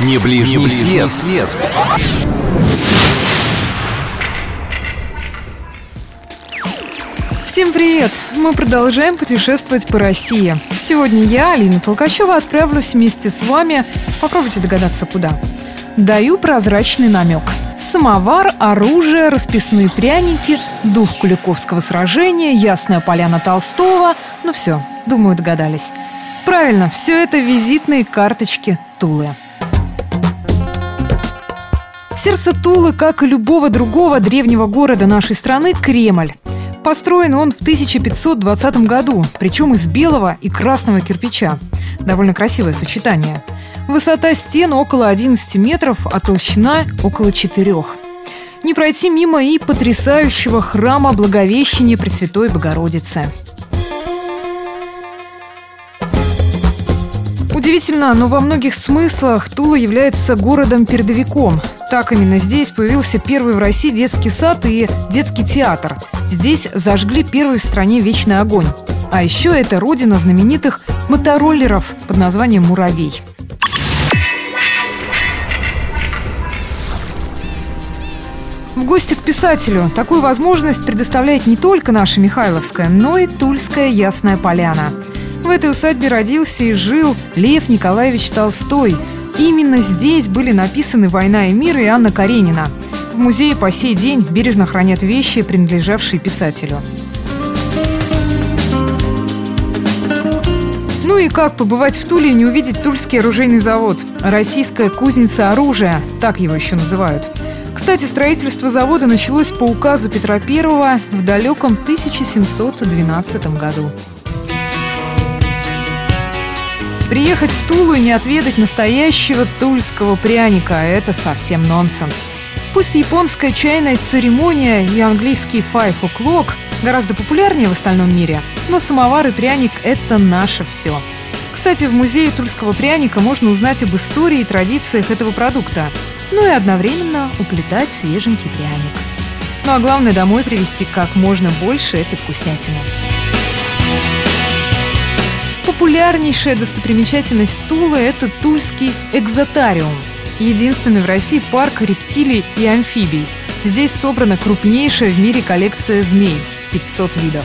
Не ближний, Не ближний свет. свет. Всем привет! Мы продолжаем путешествовать по России. Сегодня я, Алина Толкачева, отправлюсь вместе с вами. Попробуйте догадаться, куда. Даю прозрачный намек. Самовар, оружие, расписные пряники, дух Куликовского сражения, ясная поляна Толстого. Ну все, думаю, догадались. Правильно, все это визитные карточки Тулы. Сердце Тулы, как и любого другого древнего города нашей страны, Кремль. Построен он в 1520 году, причем из белого и красного кирпича. Довольно красивое сочетание. Высота стен около 11 метров, а толщина около 4. Не пройти мимо и потрясающего храма Благовещения Пресвятой Богородицы. Удивительно, но во многих смыслах Тула является городом-передовиком. Так именно здесь появился первый в России детский сад и детский театр. Здесь зажгли первый в стране вечный огонь. А еще это родина знаменитых мотороллеров под названием «Муравей». В гости к писателю такую возможность предоставляет не только наша Михайловская, но и Тульская Ясная Поляна. В этой усадьбе родился и жил Лев Николаевич Толстой. Именно здесь были написаны «Война и мир» и Анна Каренина – в музее по сей день бережно хранят вещи, принадлежавшие писателю. Ну и как побывать в Туле и не увидеть Тульский оружейный завод? Российская кузница оружия, так его еще называют. Кстати, строительство завода началось по указу Петра I в далеком 1712 году. Приехать в Тулу и не отведать настоящего тульского пряника – это совсем нонсенс. Пусть японская чайная церемония и английский five o'clock гораздо популярнее в остальном мире, но самовар и пряник – это наше все. Кстати, в музее тульского пряника можно узнать об истории и традициях этого продукта, ну и одновременно уплетать свеженький пряник. Ну а главное, домой привезти как можно больше этой вкуснятины. Популярнейшая достопримечательность Тулы – это Тульский экзотариум – единственный в России парк рептилий и амфибий. Здесь собрана крупнейшая в мире коллекция змей – 500 видов.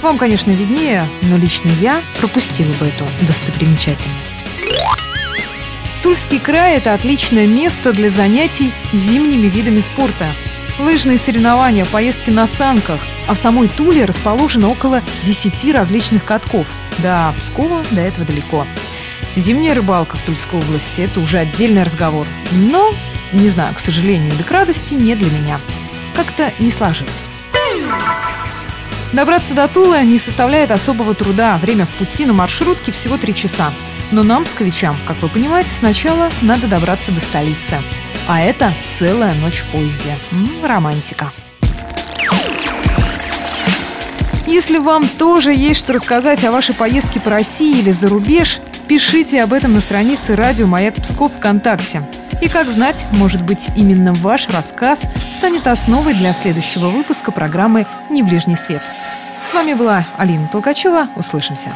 Вам, конечно, виднее, но лично я пропустила бы эту достопримечательность. Тульский край – это отличное место для занятий зимними видами спорта. Лыжные соревнования, поездки на санках, а в самой Туле расположено около 10 различных катков. Да, Пскова до этого далеко. Зимняя рыбалка в Тульской области – это уже отдельный разговор. Но, не знаю, к сожалению или к радости, не для меня. Как-то не сложилось. Добраться до Тулы не составляет особого труда. Время в пути на маршрутке всего три часа. Но нам, псковичам, как вы понимаете, сначала надо добраться до столицы. А это целая ночь в поезде. М-м, романтика. Если вам тоже есть что рассказать о вашей поездке по России или за рубеж, Пишите об этом на странице радио «Маяк Псков» ВКонтакте. И как знать, может быть, именно ваш рассказ станет основой для следующего выпуска программы «Не ближний свет». С вами была Алина Толкачева. Услышимся.